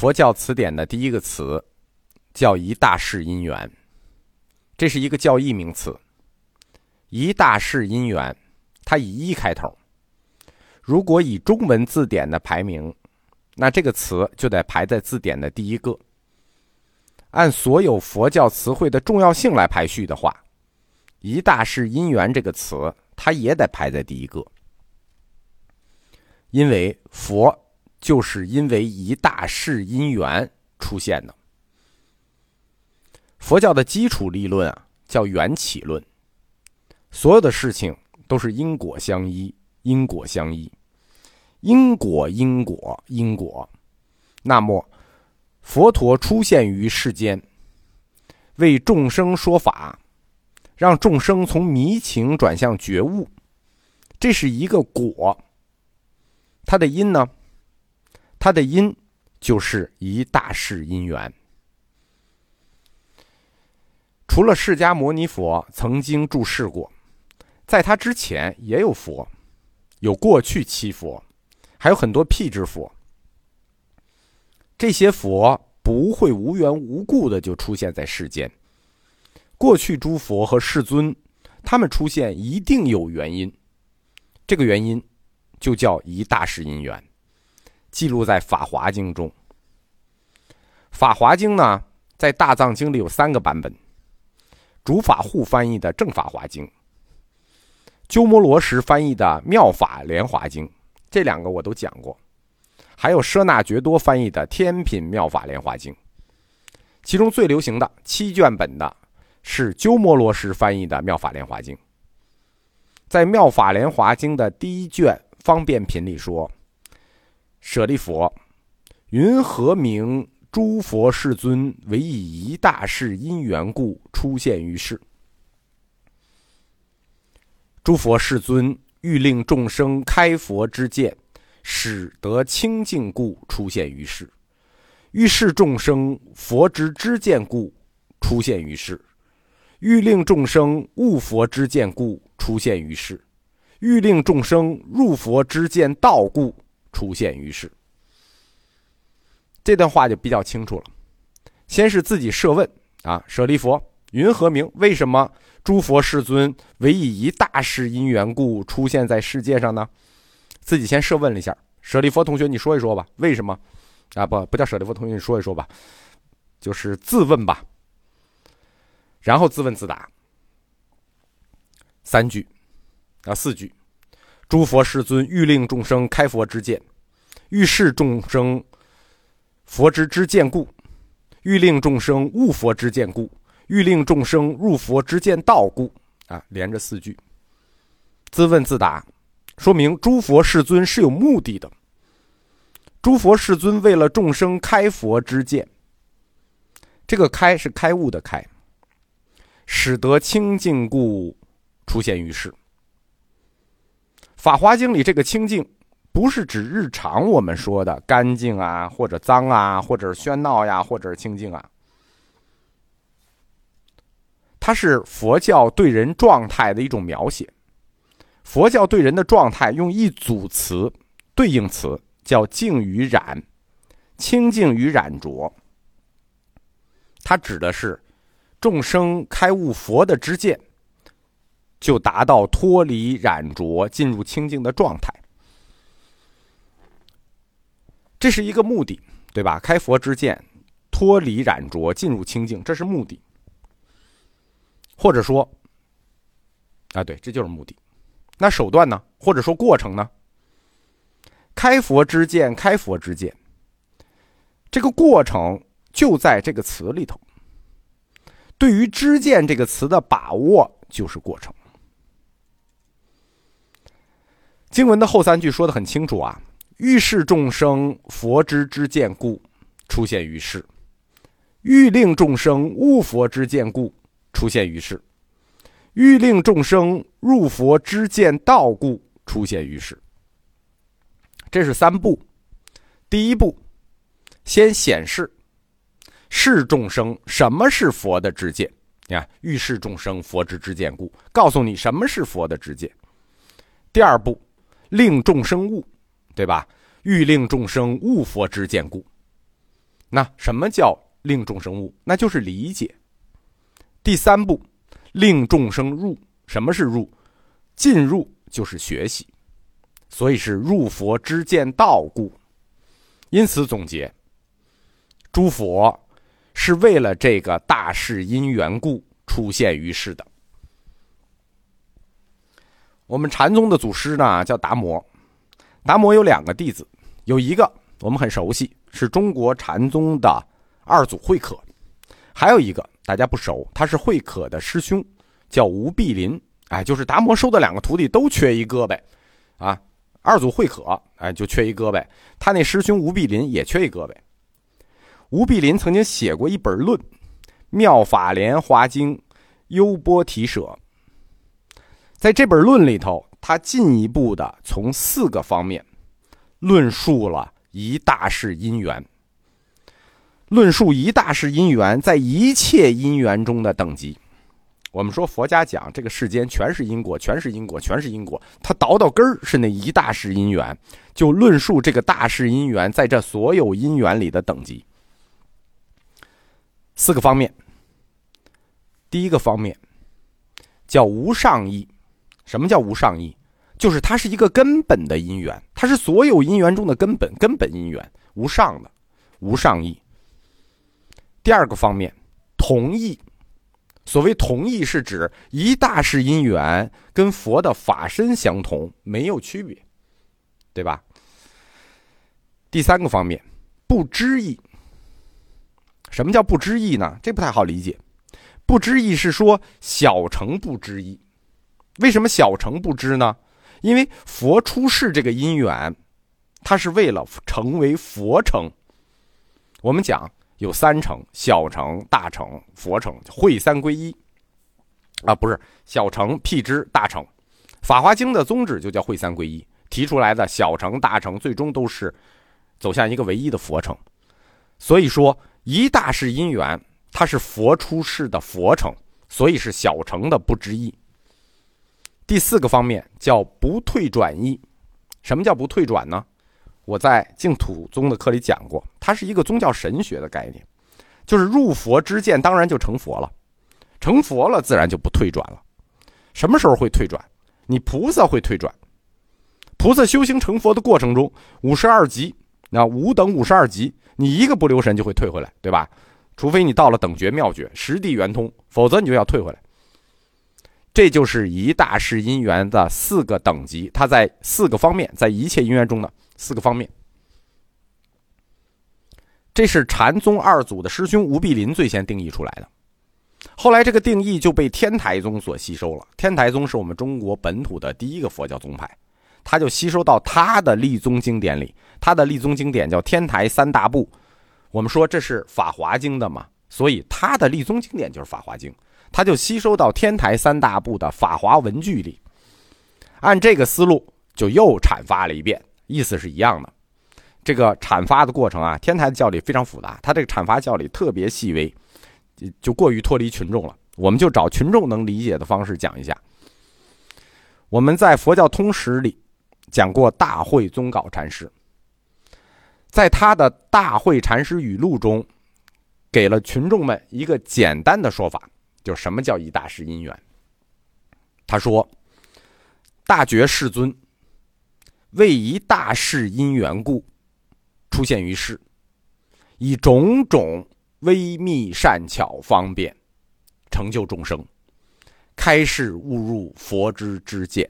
佛教词典的第一个词叫“一大事因缘”，这是一个教义名词。一大事因缘，它以一开头。如果以中文字典的排名，那这个词就得排在字典的第一个。按所有佛教词汇的重要性来排序的话，“一大事因缘”这个词，它也得排在第一个。因为佛就是因为一大事因缘出现的。佛教的基础理论啊，叫缘起论。所有的事情都是因果相依，因果相依，因果因果因果。那么，佛陀出现于世间，为众生说法，让众生从迷情转向觉悟，这是一个果。它的因呢？它的因就是一大世因缘。除了释迦牟尼佛曾经住世过，在他之前也有佛，有过去七佛，还有很多辟支佛。这些佛不会无缘无故的就出现在世间。过去诸佛和世尊，他们出现一定有原因，这个原因。就叫一大世因缘，记录在《法华经》中。《法华经》呢，在大藏经里有三个版本：主法护翻译的《正法华经》，鸠摩罗什翻译的《妙法莲华经》，这两个我都讲过；还有舍那觉多翻译的《天品妙法莲华经》。其中最流行的七卷本的是鸠摩罗什翻译的《妙法莲华经》。在《妙法莲华经》的第一卷。方便品里说：“舍利佛，云何名诸佛世尊为以一大事因缘故出现于世？诸佛世尊欲令众生开佛之见，使得清净故出现于世；欲示众生佛之知见故出现于世；欲令众生悟佛之见故出现于世。”欲令众生入佛之见道故出现于世。这段话就比较清楚了。先是自己设问啊，舍利佛，云何名？为什么诸佛世尊唯以一大事因缘故出现在世界上呢？自己先设问了一下。舍利佛同学，你说一说吧，为什么？啊，不，不叫舍利佛同学，你说一说吧，就是自问吧。然后自问自答，三句。啊，四句，诸佛世尊欲令众生开佛之见，欲示众生佛之之见故，欲令众生悟佛之见故，欲令众生入佛之见道故。啊，连着四句，自问自答，说明诸佛世尊是有目的的。诸佛世尊为了众生开佛之见，这个开是开悟的开，使得清净故出现于世。《法华经》里这个清净，不是指日常我们说的干净啊，或者脏啊，或者喧闹呀，或者清净啊。它是佛教对人状态的一种描写。佛教对人的状态用一组词对应词，叫净与染，清净与染浊。它指的是众生开悟佛的知见。就达到脱离染浊、进入清净的状态，这是一个目的，对吧？开佛之见，脱离染浊，进入清净，这是目的。或者说，啊，对，这就是目的。那手段呢？或者说过程呢？开佛之见，开佛之见，这个过程就在这个词里头。对于“知见”这个词的把握，就是过程。经文的后三句说的很清楚啊，欲示众生佛之之见故出现于世，欲令众生悟佛之见故出现于世，欲令众生入佛之见道故出现于世。这是三步，第一步，先显示示众生什么是佛的知见，你看，欲示众生佛之知见故，告诉你什么是佛的知见。第二步。令众生悟，对吧？欲令众生悟佛之见故。那什么叫令众生悟？那就是理解。第三步，令众生入。什么是入？进入就是学习，所以是入佛之见道故。因此总结，诸佛是为了这个大事因缘故出现于世的。我们禅宗的祖师呢叫达摩，达摩有两个弟子，有一个我们很熟悉，是中国禅宗的二祖慧可。还有一个大家不熟，他是慧可的师兄，叫吴碧林。哎，就是达摩收的两个徒弟都缺一胳膊，啊，二祖慧可，哎，就缺一胳膊。他那师兄吴碧林也缺一胳膊。吴碧林曾经写过一本论，《妙法莲华经优波提舍》。在这本论里头，他进一步的从四个方面论述了一大世因缘。论述一大世因缘在一切因缘中的等级。我们说佛家讲这个世间全是因果，全是因果，全是因果。他倒到根儿是那一大世因缘，就论述这个大世因缘在这所有因缘里的等级。四个方面。第一个方面叫无上义。什么叫无上义？就是它是一个根本的因缘，它是所有因缘中的根本，根本因缘，无上的，无上义。第二个方面，同义。所谓同义，是指一大事因缘跟佛的法身相同，没有区别，对吧？第三个方面，不知义。什么叫不知义呢？这不太好理解。不知义是说小乘不知义。为什么小乘不知呢？因为佛出世这个因缘，它是为了成为佛乘。我们讲。有三成：小成、大成、佛成，会三归一。啊，不是小成、辟支、大成。法华经的宗旨就叫会三归一，提出来的小成、大成，最终都是走向一个唯一的佛成。所以说，一大是因缘，它是佛出世的佛成，所以是小乘的不知意。第四个方面叫不退转意。什么叫不退转呢？我在净土宗的课里讲过，它是一个宗教神学的概念，就是入佛之见，当然就成佛了，成佛了自然就不退转了。什么时候会退转？你菩萨会退转，菩萨修行成佛的过程中，五十二级，那五等五十二级，你一个不留神就会退回来，对吧？除非你到了等觉妙觉、实地圆通，否则你就要退回来。这就是一大世因缘的四个等级，它在四个方面，在一切因缘中的。四个方面，这是禅宗二祖的师兄吴碧林最先定义出来的。后来这个定义就被天台宗所吸收了。天台宗是我们中国本土的第一个佛教宗派，他就吸收到他的立宗经典里。他的立宗经典叫天台三大部，我们说这是《法华经》的嘛，所以他的立宗经典就是《法华经》，他就吸收到天台三大部的《法华文具》里，按这个思路就又阐发了一遍。意思是一样的，这个阐发的过程啊，天台的教理非常复杂，他这个阐发教理特别细微，就过于脱离群众了。我们就找群众能理解的方式讲一下。我们在佛教通史里讲过大会宗稿禅师，在他的大会禅师语录中，给了群众们一个简单的说法，就什么叫一大世因缘。他说：“大觉世尊。”为一大世因缘故，出现于世，以种种微密善巧方便，成就众生，开示误入佛之之见。